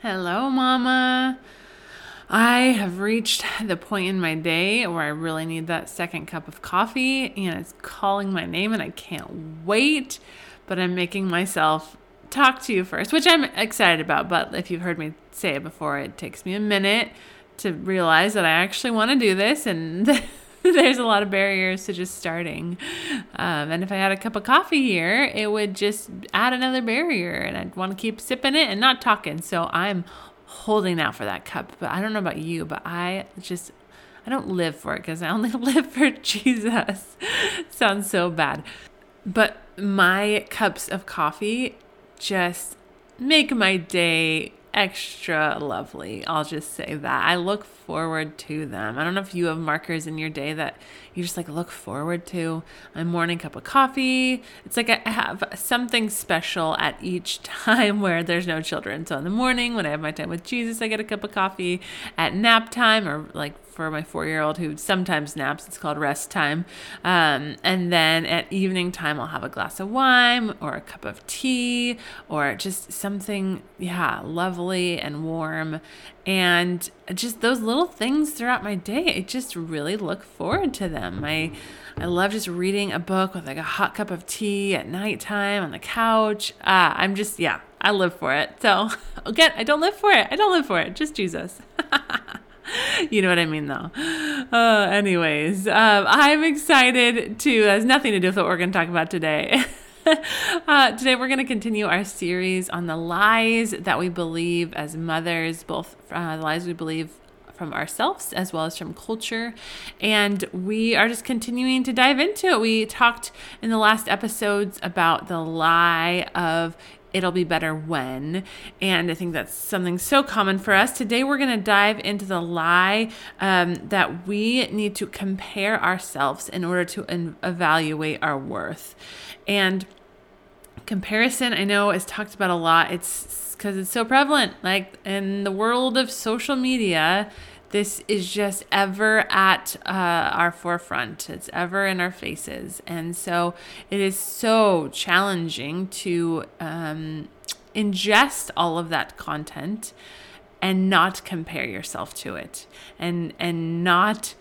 Hello, Mama. I have reached the point in my day where I really need that second cup of coffee and it's calling my name and I can't wait. But I'm making myself talk to you first, which I'm excited about. But if you've heard me say it before, it takes me a minute to realize that I actually want to do this and there's a lot of barriers to just starting. Um, and if I had a cup of coffee here, it would just add another barrier and I'd want to keep sipping it and not talking. So I'm holding out for that cup. But I don't know about you, but I just I don't live for it because I only live for Jesus. Sounds so bad. But my cups of coffee just make my day extra lovely. I'll just say that. I look forward to them. I don't know if you have markers in your day that you just like look forward to. A morning cup of coffee. It's like I have something special at each time where there's no children. So in the morning when I have my time with Jesus, I get a cup of coffee. At nap time or like for my four year old who sometimes naps. It's called rest time. Um, and then at evening time, I'll have a glass of wine or a cup of tea or just something, yeah, lovely and warm. And just those little things throughout my day, I just really look forward to them. I, I love just reading a book with like a hot cup of tea at nighttime on the couch. Ah, I'm just, yeah, I live for it. So again, I don't live for it. I don't live for it. Just Jesus. you know what I mean, though. Uh, anyways, um, I'm excited to, has nothing to do with what we're going to talk about today. uh, today, we're going to continue our series on the lies that we believe as mothers, both uh, the lies we believe from ourselves as well as from culture. And we are just continuing to dive into it. We talked in the last episodes about the lie of it'll be better when. And I think that's something so common for us. Today, we're going to dive into the lie um, that we need to compare ourselves in order to in- evaluate our worth. And comparison, I know, is talked about a lot. It's because it's so prevalent. Like in the world of social media, this is just ever at uh, our forefront. It's ever in our faces. And so it is so challenging to um, ingest all of that content and not compare yourself to it and and not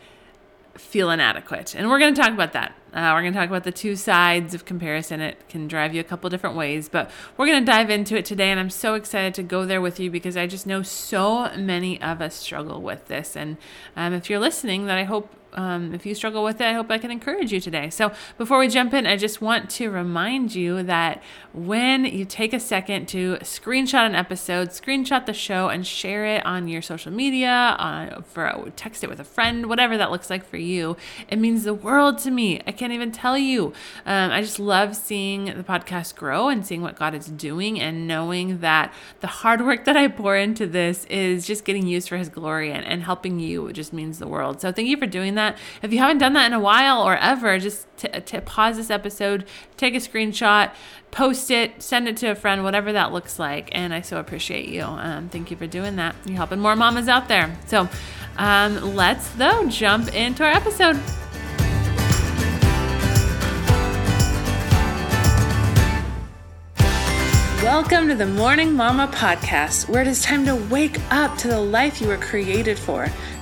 feel inadequate. And we're going to talk about that. Uh, we're going to talk about the two sides of comparison. It can drive you a couple different ways, but we're going to dive into it today. And I'm so excited to go there with you because I just know so many of us struggle with this. And um, if you're listening, that I hope um, if you struggle with it, I hope I can encourage you today. So, before we jump in, I just want to remind you that when you take a second to screenshot an episode, screenshot the show, and share it on your social media, uh, for text it with a friend, whatever that looks like for you, it means the world to me. I can't even tell you. Um, I just love seeing the podcast grow and seeing what God is doing, and knowing that the hard work that I pour into this is just getting used for His glory and, and helping you. It just means the world. So, thank you for doing that that. If you haven't done that in a while or ever, just t- t- pause this episode, take a screenshot, post it, send it to a friend, whatever that looks like. And I so appreciate you. Um, thank you for doing that. You're helping more mamas out there. So um, let's, though, jump into our episode. Welcome to the Morning Mama podcast, where it is time to wake up to the life you were created for.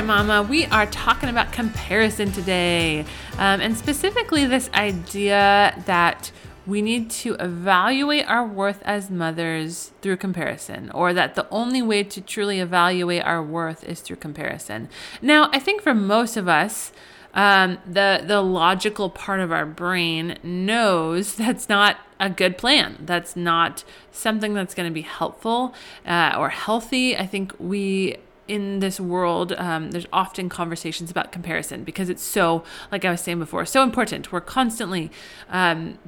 Right, Mama, we are talking about comparison today. Um, and specifically, this idea that we need to evaluate our worth as mothers through comparison, or that the only way to truly evaluate our worth is through comparison. Now, I think for most of us, um, the the logical part of our brain knows that's not a good plan. That's not something that's going to be helpful uh, or healthy. I think we in this world, um, there's often conversations about comparison because it's so, like I was saying before, so important. We're constantly um,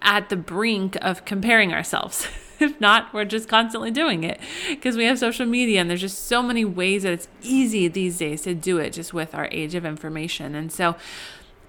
at the brink of comparing ourselves. if not, we're just constantly doing it because we have social media and there's just so many ways that it's easy these days to do it just with our age of information. And so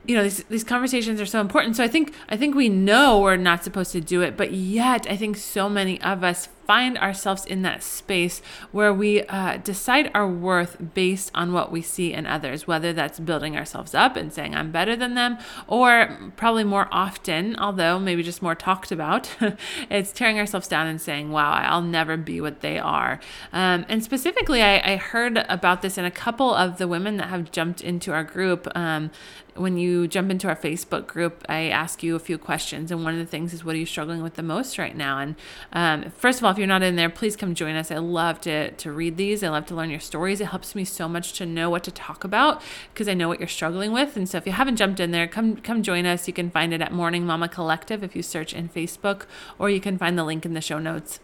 you know these, these conversations are so important so i think i think we know we're not supposed to do it but yet i think so many of us find ourselves in that space where we uh, decide our worth based on what we see in others, whether that's building ourselves up and saying, I'm better than them, or probably more often, although maybe just more talked about, it's tearing ourselves down and saying, Wow, I'll never be what they are. Um, and specifically, I, I, heard about this in a couple of the women that have jumped into our group. Um, when you jump into our Facebook group, I ask you a few questions. And one of the things is, What are you struggling with the most right now? And um, first of all, if you're not in there, please come join us. I love to, to read these. I love to learn your stories. It helps me so much to know what to talk about because I know what you're struggling with. And so if you haven't jumped in there, come come join us. You can find it at Morning Mama Collective if you search in Facebook, or you can find the link in the show notes.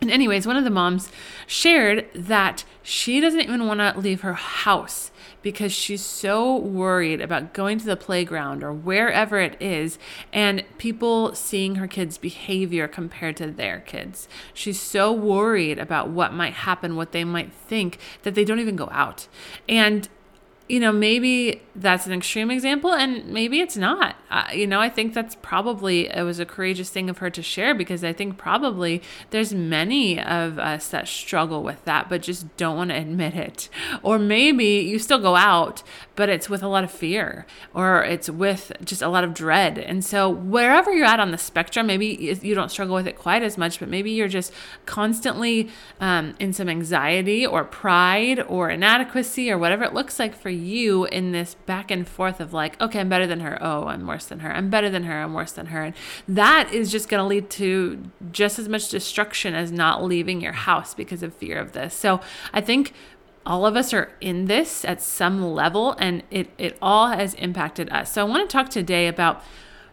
And, anyways, one of the moms shared that she doesn't even want to leave her house because she's so worried about going to the playground or wherever it is and people seeing her kids' behavior compared to their kids. She's so worried about what might happen, what they might think, that they don't even go out. And you know, maybe that's an extreme example and maybe it's not. Uh, you know, I think that's probably, it was a courageous thing of her to share because I think probably there's many of us that struggle with that, but just don't want to admit it. Or maybe you still go out, but it's with a lot of fear or it's with just a lot of dread. And so, wherever you're at on the spectrum, maybe you don't struggle with it quite as much, but maybe you're just constantly um, in some anxiety or pride or inadequacy or whatever it looks like for you in this back and forth of like, okay, I'm better than her. Oh, I'm worse than her. I'm better than her. I'm worse than her. And that is just going to lead to just as much destruction as not leaving your house because of fear of this. So I think all of us are in this at some level and it, it all has impacted us. So I want to talk today about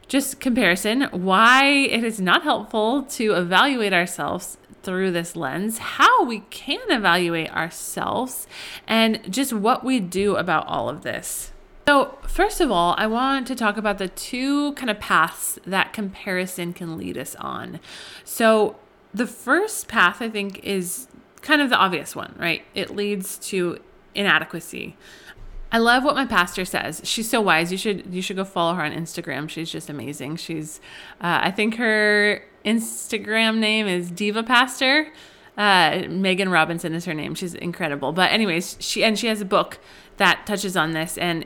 just comparison, why it is not helpful to evaluate ourselves through this lens, how we can evaluate ourselves, and just what we do about all of this. So, first of all, I want to talk about the two kind of paths that comparison can lead us on. So, the first path I think is kind of the obvious one, right? It leads to inadequacy. I love what my pastor says. She's so wise. You should you should go follow her on Instagram. She's just amazing. She's uh, I think her Instagram name is Diva Pastor. Uh, Megan Robinson is her name. She's incredible. But anyways, she and she has a book that touches on this and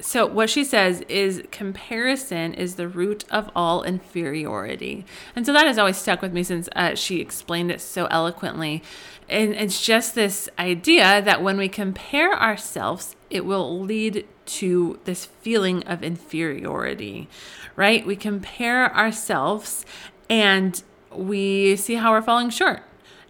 so what she says is comparison is the root of all inferiority. And so that has always stuck with me since uh, she explained it so eloquently. And it's just this idea that when we compare ourselves it will lead to this feeling of inferiority right? We compare ourselves and we see how we're falling short.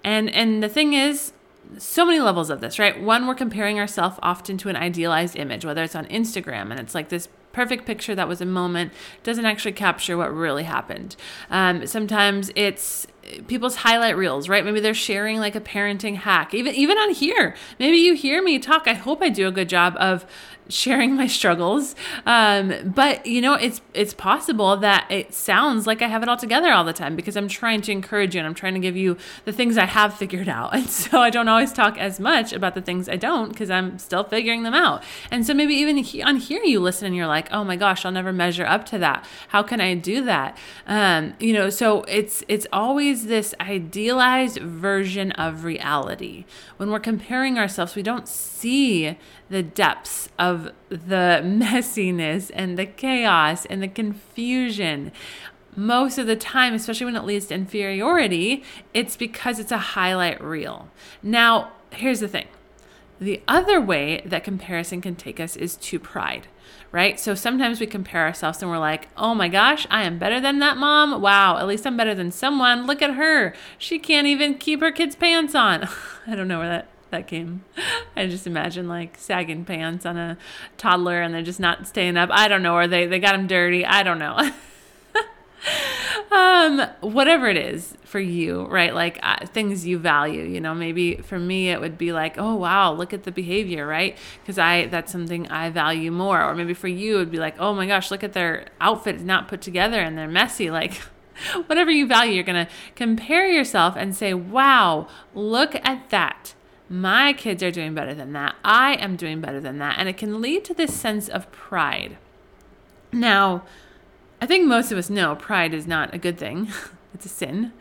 And and the thing is, so many levels of this, right? One, we're comparing ourselves often to an idealized image, whether it's on Instagram and it's like this perfect picture that was a moment doesn't actually capture what really happened. Um, sometimes it's people's highlight reels, right? Maybe they're sharing like a parenting hack. Even even on here, maybe you hear me talk. I hope I do a good job of sharing my struggles. Um, but you know, it's it's possible that it sounds like I have it all together all the time because I'm trying to encourage you and I'm trying to give you the things I have figured out. And so I don't always talk as much about the things I don't because I'm still figuring them out. And so maybe even on here you listen and you're like, oh my gosh, I'll never measure up to that. How can I do that? Um, you know, so it's it's always this idealized version of reality. When we're comparing ourselves, we don't see the depths of the messiness and the chaos and the confusion. Most of the time, especially when it leads to inferiority, it's because it's a highlight reel. Now, here's the thing the other way that comparison can take us is to pride, right? So sometimes we compare ourselves and we're like, oh my gosh, I am better than that mom. Wow, at least I'm better than someone. Look at her. She can't even keep her kids' pants on. I don't know where that that came. I just imagine like sagging pants on a toddler and they're just not staying up. I don't know, or they, they got them dirty. I don't know. um, whatever it is for you, right? Like uh, things you value, you know, maybe for me it would be like, oh wow, look at the behavior, right? Because I that's something I value more. Or maybe for you it would be like, oh my gosh, look at their outfit is not put together and they're messy. Like whatever you value, you're gonna compare yourself and say, wow, look at that. My kids are doing better than that. I am doing better than that. And it can lead to this sense of pride. Now, I think most of us know pride is not a good thing, it's a sin.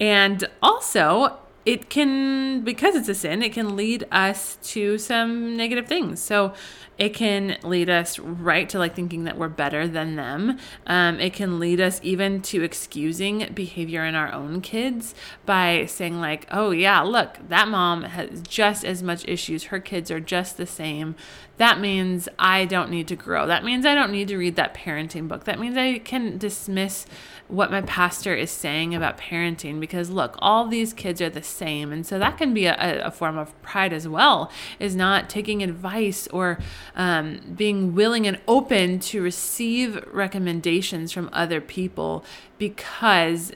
And also, it can, because it's a sin, it can lead us to some negative things. So it can lead us right to like thinking that we're better than them. Um, it can lead us even to excusing behavior in our own kids by saying, like, oh, yeah, look, that mom has just as much issues. Her kids are just the same. That means I don't need to grow. That means I don't need to read that parenting book. That means I can dismiss what my pastor is saying about parenting because look all these kids are the same and so that can be a, a form of pride as well is not taking advice or um, being willing and open to receive recommendations from other people because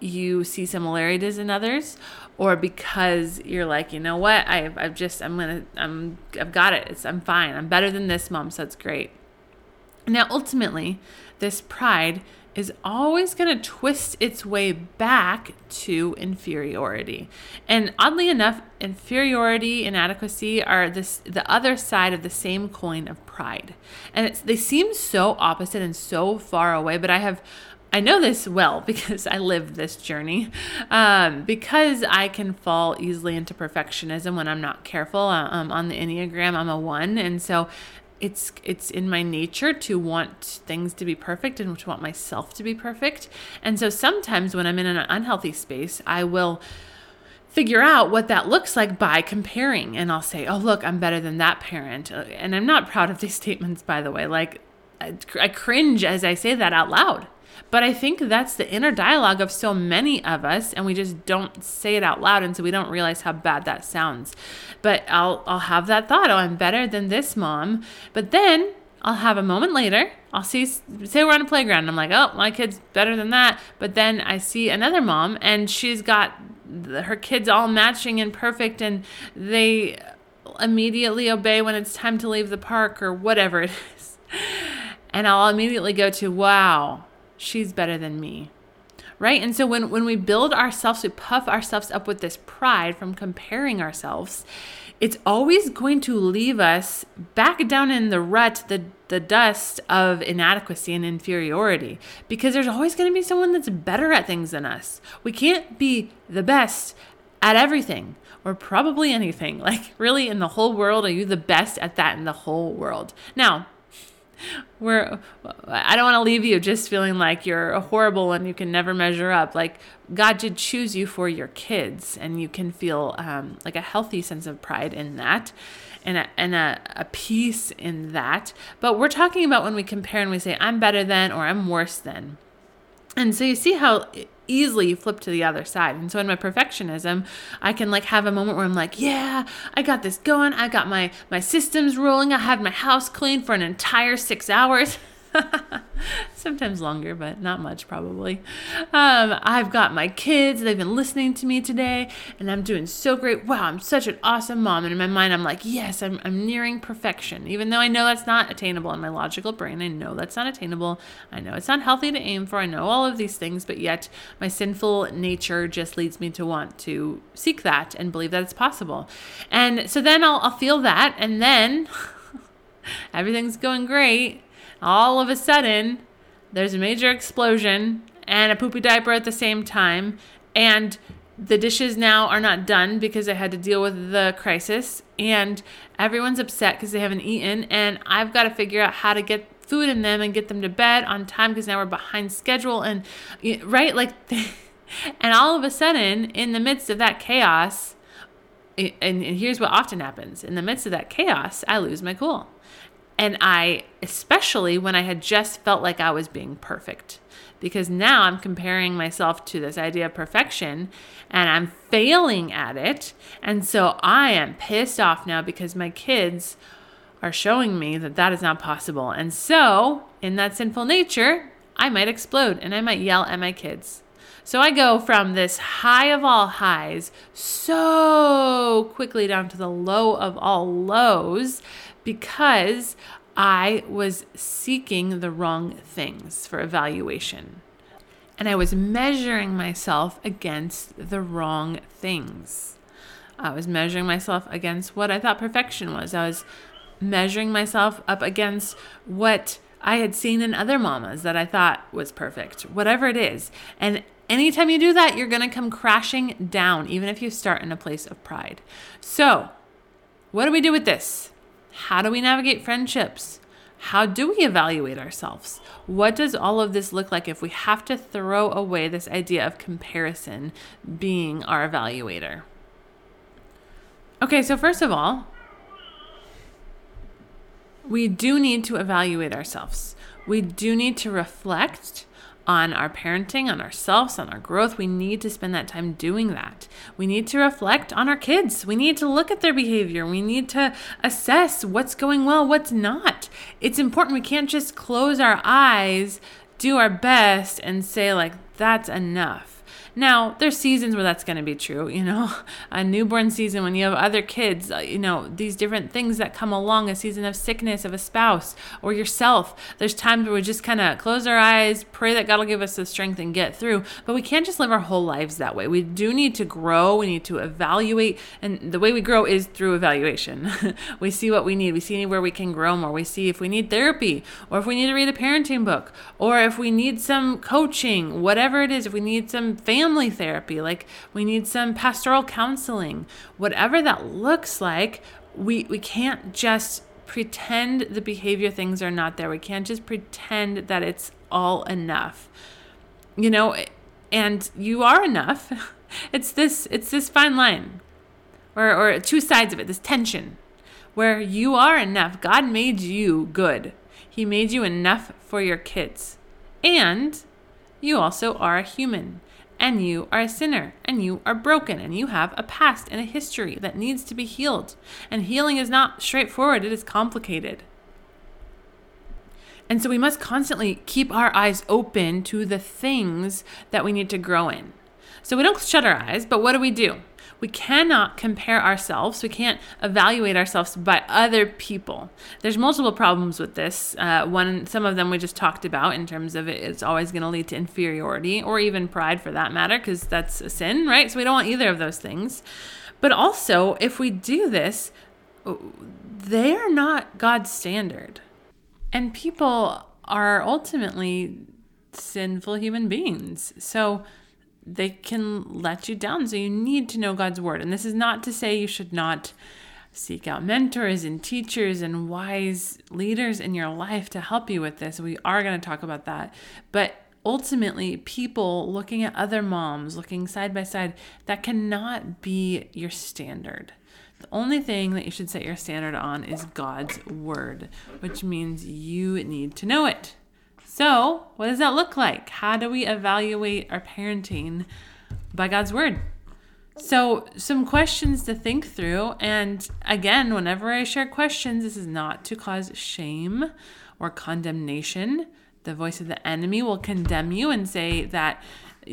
you see similarities in others or because you're like you know what? I've, I've just i'm gonna i'm i've got it. It's, i'm fine. I'm better than this mom so it's great. Now ultimately this pride is always going to twist its way back to inferiority. And oddly enough, inferiority, inadequacy are this the other side of the same coin of pride. And they seem so opposite and so far away, but I have I know this well because I lived this journey. Um, because I can fall easily into perfectionism when I'm not careful. Um, on the Enneagram, I'm a one. And so it's it's in my nature to want things to be perfect and to want myself to be perfect. And so sometimes when I'm in an unhealthy space, I will figure out what that looks like by comparing and I'll say, "Oh, look, I'm better than that parent." And I'm not proud of these statements by the way. Like I, cringe as I say that out loud but I think that's the inner dialogue of so many of us, and we just don't say it out loud, and so we don't realize how bad that sounds. But I'll I'll have that thought, oh, I'm better than this mom. But then I'll have a moment later. I'll see, say we're on a playground. And I'm like, oh, my kid's better than that. But then I see another mom, and she's got her kids all matching and perfect, and they immediately obey when it's time to leave the park or whatever it is. And I'll immediately go to, wow, she's better than me. Right? And so when when we build ourselves we puff ourselves up with this pride from comparing ourselves it's always going to leave us back down in the rut the the dust of inadequacy and inferiority because there's always going to be someone that's better at things than us. We can't be the best at everything or probably anything. Like really in the whole world are you the best at that in the whole world? Now we're i don't want to leave you just feeling like you're a horrible and you can never measure up. Like god did choose you for your kids and you can feel um, like a healthy sense of pride in that and a, and a, a peace in that. But we're talking about when we compare and we say i'm better than or i'm worse than. And so you see how easily flip to the other side. And so in my perfectionism, I can like have a moment where I'm like, yeah, I got this going. I got my my systems rolling. I had my house clean for an entire 6 hours. Sometimes longer, but not much probably. Um, I've got my kids, they've been listening to me today, and I'm doing so great. Wow, I'm such an awesome mom. And in my mind, I'm like, yes, I'm, I'm nearing perfection. Even though I know that's not attainable in my logical brain, I know that's not attainable. I know it's not healthy to aim for. I know all of these things, but yet my sinful nature just leads me to want to seek that and believe that it's possible. And so then I'll, I'll feel that, and then everything's going great all of a sudden there's a major explosion and a poopy diaper at the same time and the dishes now are not done because I had to deal with the crisis and everyone's upset because they haven't eaten and I've got to figure out how to get food in them and get them to bed on time because now we're behind schedule and right? Like and all of a sudden in the midst of that chaos and, and here's what often happens. In the midst of that chaos I lose my cool and I, especially when I had just felt like I was being perfect, because now I'm comparing myself to this idea of perfection and I'm failing at it. And so I am pissed off now because my kids are showing me that that is not possible. And so, in that sinful nature, I might explode and I might yell at my kids. So I go from this high of all highs so quickly down to the low of all lows because I was seeking the wrong things for evaluation. And I was measuring myself against the wrong things. I was measuring myself against what I thought perfection was. I was measuring myself up against what I had seen in other mamas that I thought was perfect, whatever it is. And Anytime you do that, you're going to come crashing down, even if you start in a place of pride. So, what do we do with this? How do we navigate friendships? How do we evaluate ourselves? What does all of this look like if we have to throw away this idea of comparison being our evaluator? Okay, so first of all, we do need to evaluate ourselves. We do need to reflect on our parenting, on ourselves, on our growth. We need to spend that time doing that. We need to reflect on our kids. We need to look at their behavior. We need to assess what's going well, what's not. It's important. We can't just close our eyes, do our best, and say, like, that's enough. Now, there's seasons where that's going to be true, you know, a newborn season when you have other kids, uh, you know, these different things that come along, a season of sickness of a spouse or yourself. There's times where we just kind of close our eyes, pray that God will give us the strength and get through, but we can't just live our whole lives that way. We do need to grow, we need to evaluate, and the way we grow is through evaluation. we see what we need, we see where we can grow more, we see if we need therapy or if we need to read a parenting book or if we need some coaching, whatever it is, if we need some family family therapy, like we need some pastoral counseling, whatever that looks like, we, we can't just pretend the behavior things are not there. We can't just pretend that it's all enough. You know, and you are enough. It's this it's this fine line. Or or two sides of it, this tension where you are enough. God made you good. He made you enough for your kids. And you also are a human and you are a sinner, and you are broken, and you have a past and a history that needs to be healed. And healing is not straightforward, it is complicated. And so we must constantly keep our eyes open to the things that we need to grow in. So we don't shut our eyes, but what do we do? We cannot compare ourselves. We can't evaluate ourselves by other people. There's multiple problems with this. Uh, one, some of them we just talked about in terms of it, it's always going to lead to inferiority or even pride for that matter, because that's a sin, right? So we don't want either of those things. But also, if we do this, they are not God's standard. And people are ultimately sinful human beings. So they can let you down. So you need to know God's word. And this is not to say you should not seek out mentors and teachers and wise leaders in your life to help you with this. We are going to talk about that. But ultimately, people looking at other moms, looking side by side, that cannot be your standard. The only thing that you should set your standard on is God's word, which means you need to know it. So, what does that look like? How do we evaluate our parenting by God's word? So, some questions to think through. And again, whenever I share questions, this is not to cause shame or condemnation. The voice of the enemy will condemn you and say that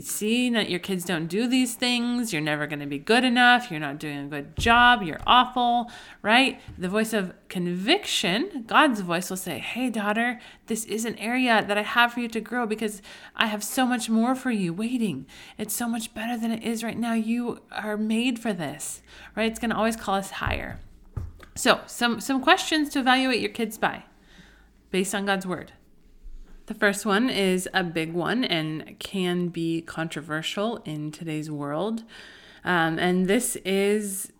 see that your kids don't do these things, you're never going to be good enough, you're not doing a good job, you're awful, right? The voice of conviction, God's voice will say, Hey, daughter, this is an area that I have for you to grow because I have so much more for you waiting. It's so much better than it is right now. You are made for this, right? It's going to always call us higher. So, some, some questions to evaluate your kids by based on God's word. The first one is a big one and can be controversial in today's world. Um, and this is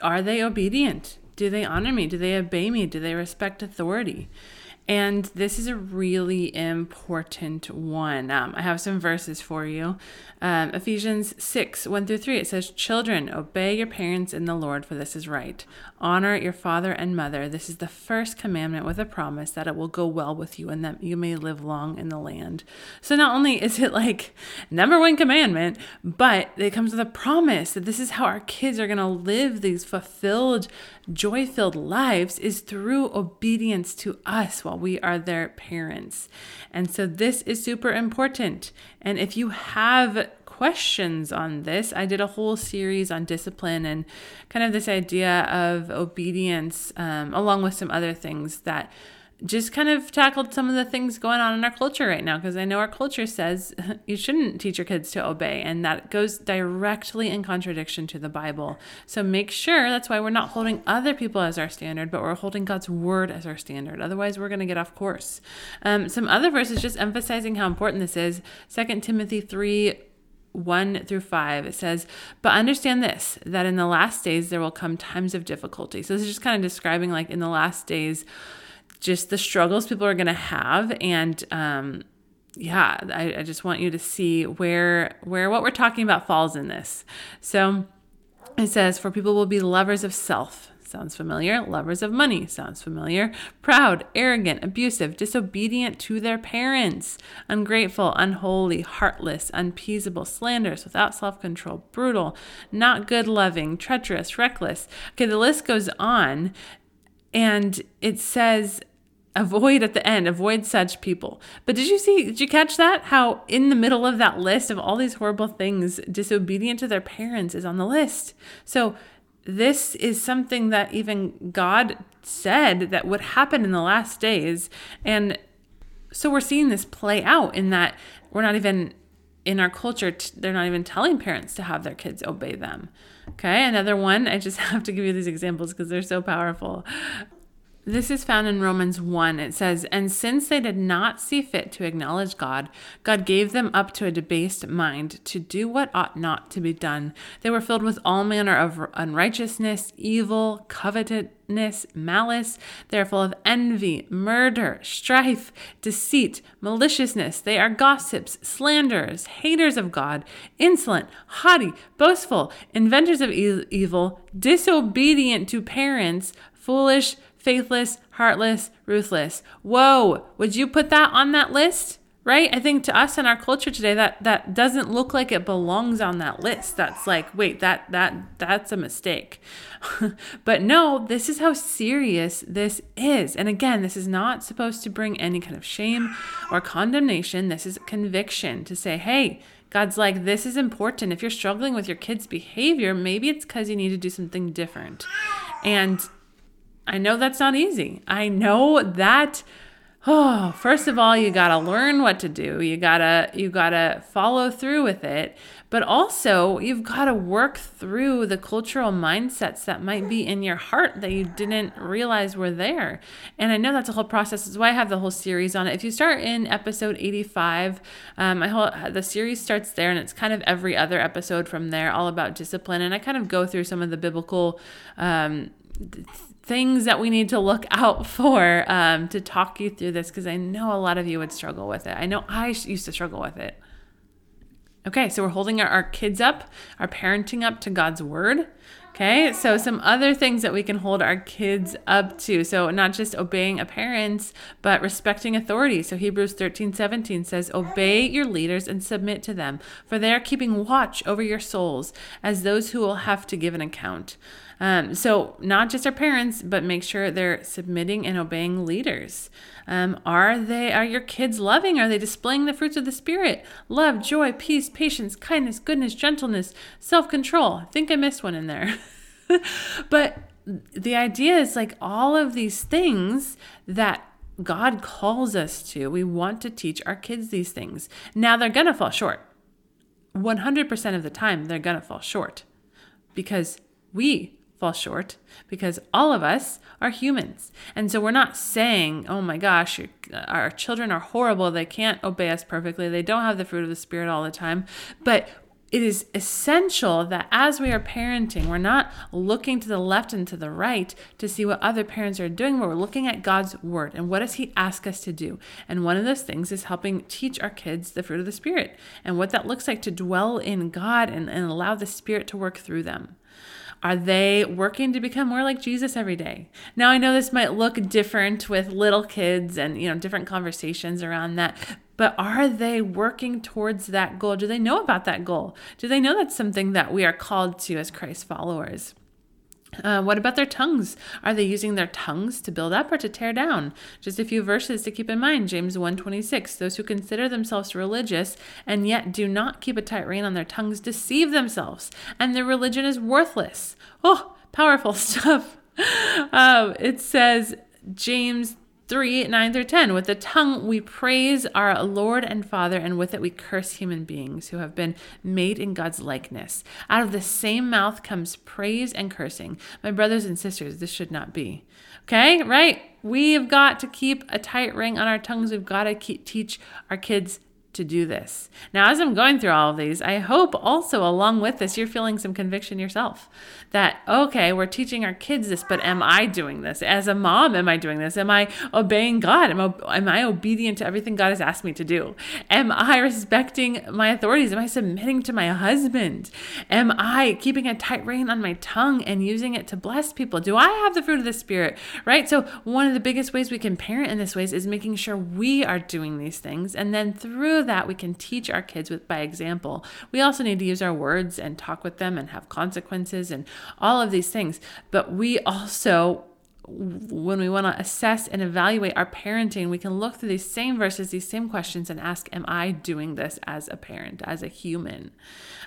Are they obedient? Do they honor me? Do they obey me? Do they respect authority? And this is a really important one. Um, I have some verses for you. Um, Ephesians 6 1 through 3. It says, Children, obey your parents in the Lord, for this is right. Honor your father and mother. This is the first commandment with a promise that it will go well with you and that you may live long in the land. So not only is it like number one commandment, but it comes with a promise that this is how our kids are going to live these fulfilled, joy filled lives is through obedience to us We are their parents. And so this is super important. And if you have questions on this, I did a whole series on discipline and kind of this idea of obedience, um, along with some other things that just kind of tackled some of the things going on in our culture right now because I know our culture says you shouldn't teach your kids to obey, and that goes directly in contradiction to the Bible. So make sure that's why we're not holding other people as our standard, but we're holding God's word as our standard. Otherwise, we're going to get off course. Um, some other verses just emphasizing how important this is 2 Timothy 3 1 through 5, it says, But understand this, that in the last days there will come times of difficulty. So this is just kind of describing, like, in the last days, just the struggles people are going to have and um, yeah I, I just want you to see where where what we're talking about falls in this. So it says for people will be lovers of self. Sounds familiar. Lovers of money. Sounds familiar. Proud arrogant abusive disobedient to their parents. Ungrateful unholy heartless unappeasable slanderous without self-control brutal not good loving treacherous reckless. Okay the list goes on. And it says avoid at the end avoid such people. But did you see did you catch that? How in the middle of that list of all these horrible things disobedient to their parents is on the list. So this is something that even god said that would happen in the last days. And so we're seeing this play out in that we're not even in our culture they're not even telling parents to have their kids obey them. Okay another one i just have to give you these examples because they're so powerful this is found in Romans 1. It says, And since they did not see fit to acknowledge God, God gave them up to a debased mind to do what ought not to be done. They were filled with all manner of unrighteousness, evil, covetousness, malice. They are full of envy, murder, strife, deceit, maliciousness. They are gossips, slanderers, haters of God, insolent, haughty, boastful, inventors of e- evil, disobedient to parents, foolish faithless, heartless, ruthless. Whoa, would you put that on that list? Right? I think to us in our culture today that that doesn't look like it belongs on that list. That's like, wait, that that that's a mistake. but no, this is how serious this is. And again, this is not supposed to bring any kind of shame or condemnation. This is conviction to say, "Hey, God's like, this is important. If you're struggling with your kids' behavior, maybe it's because you need to do something different. And I know that's not easy. I know that oh, first of all, you got to learn what to do. You got to you got to follow through with it. But also, you've got to work through the cultural mindsets that might be in your heart that you didn't realize were there. And I know that's a whole process. That's why I have the whole series on it. If you start in episode 85, um, I hold, the series starts there, and it's kind of every other episode from there, all about discipline. And I kind of go through some of the biblical um, things that we need to look out for um, to talk you through this because I know a lot of you would struggle with it. I know I used to struggle with it. Okay, so we're holding our, our kids up, our parenting up to God's word. Okay, so some other things that we can hold our kids up to. So, not just obeying a parents, but respecting authority. So, Hebrews 13 17 says, Obey your leaders and submit to them, for they are keeping watch over your souls as those who will have to give an account. Um, so, not just our parents, but make sure they're submitting and obeying leaders. Um, are they are your kids loving? Are they displaying the fruits of the spirit? Love, joy, peace, patience, kindness, goodness, gentleness, self-control. I think I missed one in there. but the idea is like all of these things that God calls us to. We want to teach our kids these things. Now they're going to fall short. 100% of the time, they're going to fall short because we fall short because all of us are humans. And so we're not saying, oh my gosh, our children are horrible. They can't obey us perfectly. They don't have the fruit of the Spirit all the time. But it is essential that as we are parenting, we're not looking to the left and to the right to see what other parents are doing, but we're looking at God's word and what does He ask us to do. And one of those things is helping teach our kids the fruit of the Spirit and what that looks like to dwell in God and, and allow the Spirit to work through them. Are they working to become more like Jesus every day? Now, I know this might look different with little kids and, you know, different conversations around that, but are they working towards that goal? Do they know about that goal? Do they know that's something that we are called to as Christ followers? Uh, what about their tongues? Are they using their tongues to build up or to tear down? Just a few verses to keep in mind. James 1:26. Those who consider themselves religious and yet do not keep a tight rein on their tongues deceive themselves, and their religion is worthless. Oh, powerful stuff. Um, it says James 3 9 through 10. With the tongue we praise our Lord and Father, and with it we curse human beings who have been made in God's likeness. Out of the same mouth comes praise and cursing. My brothers and sisters, this should not be. Okay, right? We've got to keep a tight ring on our tongues. We've got to keep, teach our kids to do this. Now, as I'm going through all of these, I hope also along with this, you're feeling some conviction yourself that, okay, we're teaching our kids this, but am I doing this? As a mom, am I doing this? Am I obeying God? Am, I, am I obedient to everything God has asked me to do? Am I respecting my authorities? Am I submitting to my husband? Am I keeping a tight rein on my tongue and using it to bless people? Do I have the fruit of the Spirit? Right? So, one of the biggest ways we can parent in this ways is making sure we are doing these things. And then through that, we can teach our kids with by example. We also need to use our words and talk with them and have consequences and all of these things. But we also when we want to assess and evaluate our parenting, we can look through these same verses, these same questions, and ask, Am I doing this as a parent, as a human?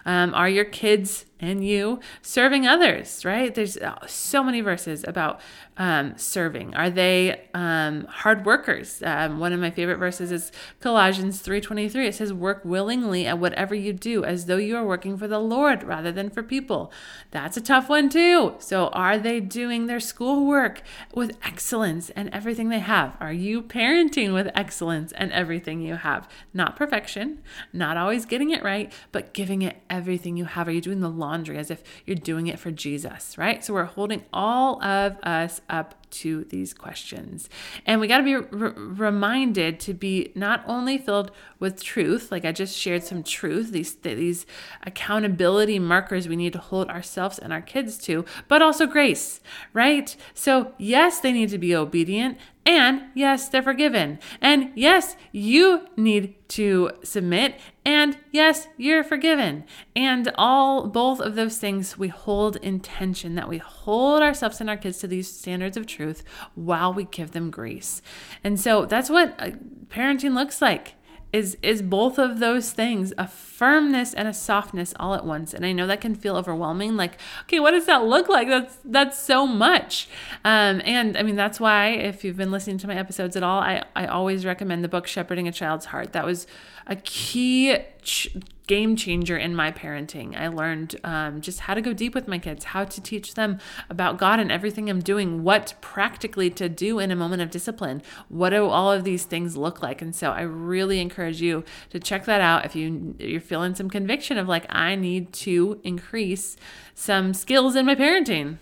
Um, are your kids and you serving others, right? There's uh, so many verses about um, serving. Are they um, hard workers? Um, one of my favorite verses is Colossians 3.23. It says, work willingly at whatever you do as though you are working for the Lord rather than for people. That's a tough one too. So are they doing their schoolwork with excellence and everything they have? Are you parenting with excellence and everything you have? Not perfection, not always getting it right, but giving it everything you have. Are you doing the laundry as if you're doing it for Jesus, right? So we're holding all of us up to these questions. And we got to be re- reminded to be not only filled with truth, like I just shared some truth, these these accountability markers we need to hold ourselves and our kids to, but also grace, right? So, yes, they need to be obedient, and yes, they're forgiven. And yes, you need to submit. And yes, you're forgiven. And all both of those things we hold in tension that we hold ourselves and our kids to these standards of truth while we give them grace. And so that's what uh, parenting looks like is is both of those things a firmness and a softness all at once. And i know that can feel overwhelming like okay what does that look like? That's that's so much. Um, and i mean that's why if you've been listening to my episodes at all i i always recommend the book shepherding a child's heart. That was a key ch- game changer in my parenting. I learned um, just how to go deep with my kids, how to teach them about God and everything I'm doing, what practically to do in a moment of discipline. What do all of these things look like? And so I really encourage you to check that out if you you're feeling some conviction of like I need to increase some skills in my parenting.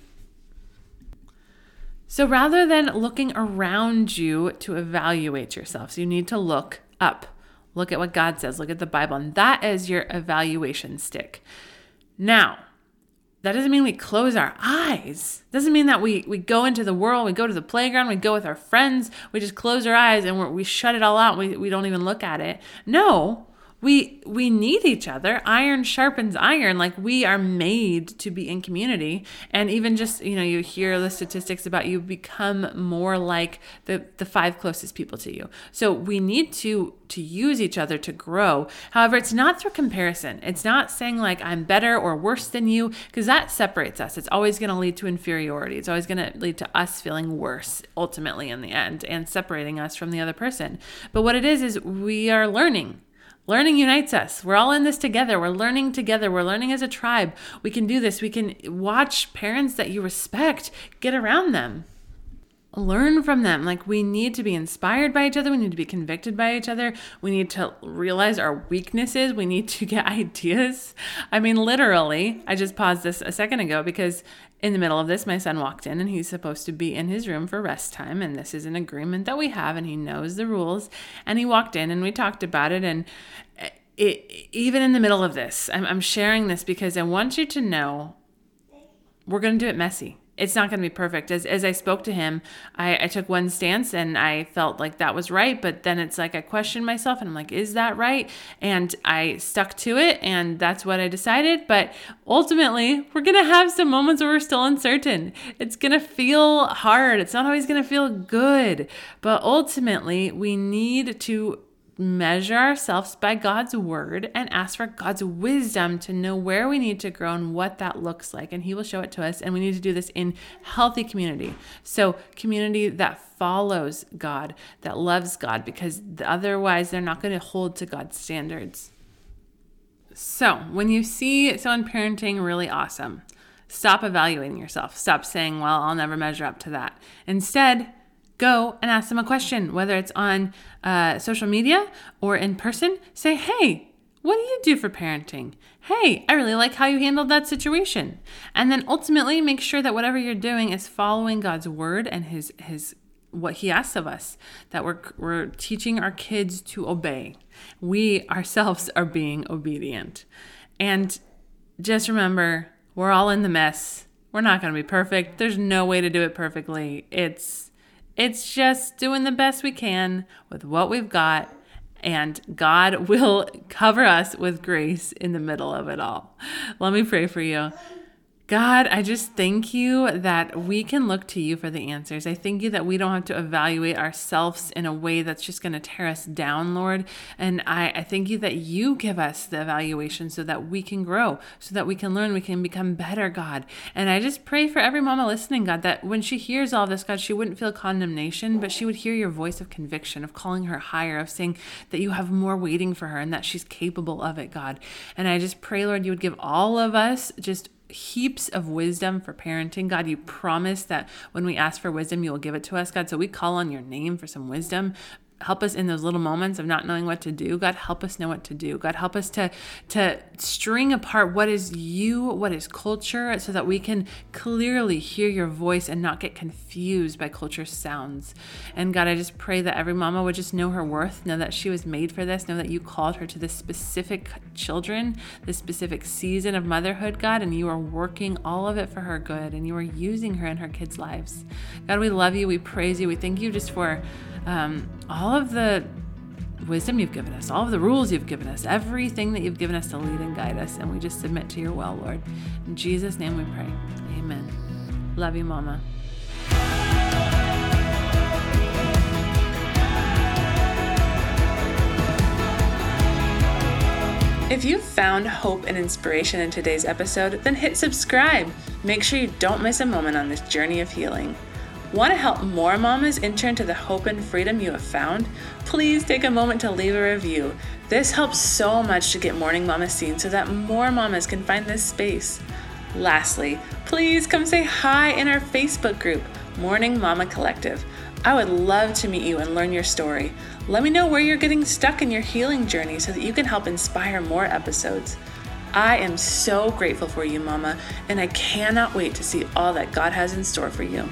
So rather than looking around you to evaluate yourself, so you need to look up Look at what God says. Look at the Bible. And that is your evaluation stick. Now, that doesn't mean we close our eyes. Doesn't mean that we, we go into the world, we go to the playground, we go with our friends, we just close our eyes and we shut it all out. We, we don't even look at it. No, we we need each other. Iron sharpens iron. Like we are made to be in community. And even just you know you hear the statistics about you become more like the the five closest people to you. So we need to to use each other to grow. However it's not through comparison. It's not saying like i'm better or worse than you because that separates us. It's always going to lead to inferiority. It's always going to lead to us feeling worse ultimately in the end and separating us from the other person. But what it is is we are learning Learning unites us. We're all in this together. We're learning together. We're learning as a tribe. We can do this. We can watch parents that you respect get around them. Learn from them. Like, we need to be inspired by each other. We need to be convicted by each other. We need to realize our weaknesses. We need to get ideas. I mean, literally, I just paused this a second ago because in the middle of this, my son walked in and he's supposed to be in his room for rest time. And this is an agreement that we have, and he knows the rules. And he walked in and we talked about it. And it, even in the middle of this, I'm, I'm sharing this because I want you to know we're going to do it messy. It's not going to be perfect. As, as I spoke to him, I, I took one stance and I felt like that was right. But then it's like I questioned myself and I'm like, is that right? And I stuck to it and that's what I decided. But ultimately, we're going to have some moments where we're still uncertain. It's going to feel hard. It's not always going to feel good. But ultimately, we need to measure ourselves by God's word and ask for God's wisdom to know where we need to grow and what that looks like. And He will show it to us. And we need to do this in healthy community. So, community that follows God, that loves God, because otherwise they're not going to hold to God's standards. So, when you see someone parenting really awesome, stop evaluating yourself. Stop saying, well, I'll never measure up to that. Instead, go and ask them a question, whether it's on uh, social media or in person. Say, hey, what do you do for parenting? Hey, I really like how you handled that situation. And then ultimately make sure that whatever you're doing is following God's word and his his what he asks of us that we're we're teaching our kids to obey. We ourselves are being obedient. And just remember, we're all in the mess. We're not going to be perfect. There's no way to do it perfectly. It's it's just doing the best we can with what we've got, and God will cover us with grace in the middle of it all. Let me pray for you. God, I just thank you that we can look to you for the answers. I thank you that we don't have to evaluate ourselves in a way that's just going to tear us down, Lord. And I, I thank you that you give us the evaluation so that we can grow, so that we can learn, we can become better, God. And I just pray for every mama listening, God, that when she hears all this, God, she wouldn't feel condemnation, but she would hear your voice of conviction, of calling her higher, of saying that you have more waiting for her and that she's capable of it, God. And I just pray, Lord, you would give all of us just heaps of wisdom for parenting. God, you promise that when we ask for wisdom, you will give it to us, God. So we call on your name for some wisdom help us in those little moments of not knowing what to do. God help us know what to do. God help us to to string apart what is you what is culture so that we can clearly hear your voice and not get confused by culture sounds. And god i just pray that every mama would just know her worth know that she was made for this know that you called her to this specific children this specific season of motherhood god and you are working all of it for her good and you are using her in her kids lives. God we love you. We praise you. We thank you just for um, all of the wisdom you've given us, all of the rules you've given us, everything that you've given us to lead and guide us. And we just submit to your will, Lord. In Jesus' name we pray. Amen. Love you, Mama. If you found hope and inspiration in today's episode, then hit subscribe. Make sure you don't miss a moment on this journey of healing. Want to help more mamas enter into the hope and freedom you have found? Please take a moment to leave a review. This helps so much to get Morning Mama seen so that more mamas can find this space. Lastly, please come say hi in our Facebook group, Morning Mama Collective. I would love to meet you and learn your story. Let me know where you're getting stuck in your healing journey so that you can help inspire more episodes. I am so grateful for you, Mama, and I cannot wait to see all that God has in store for you.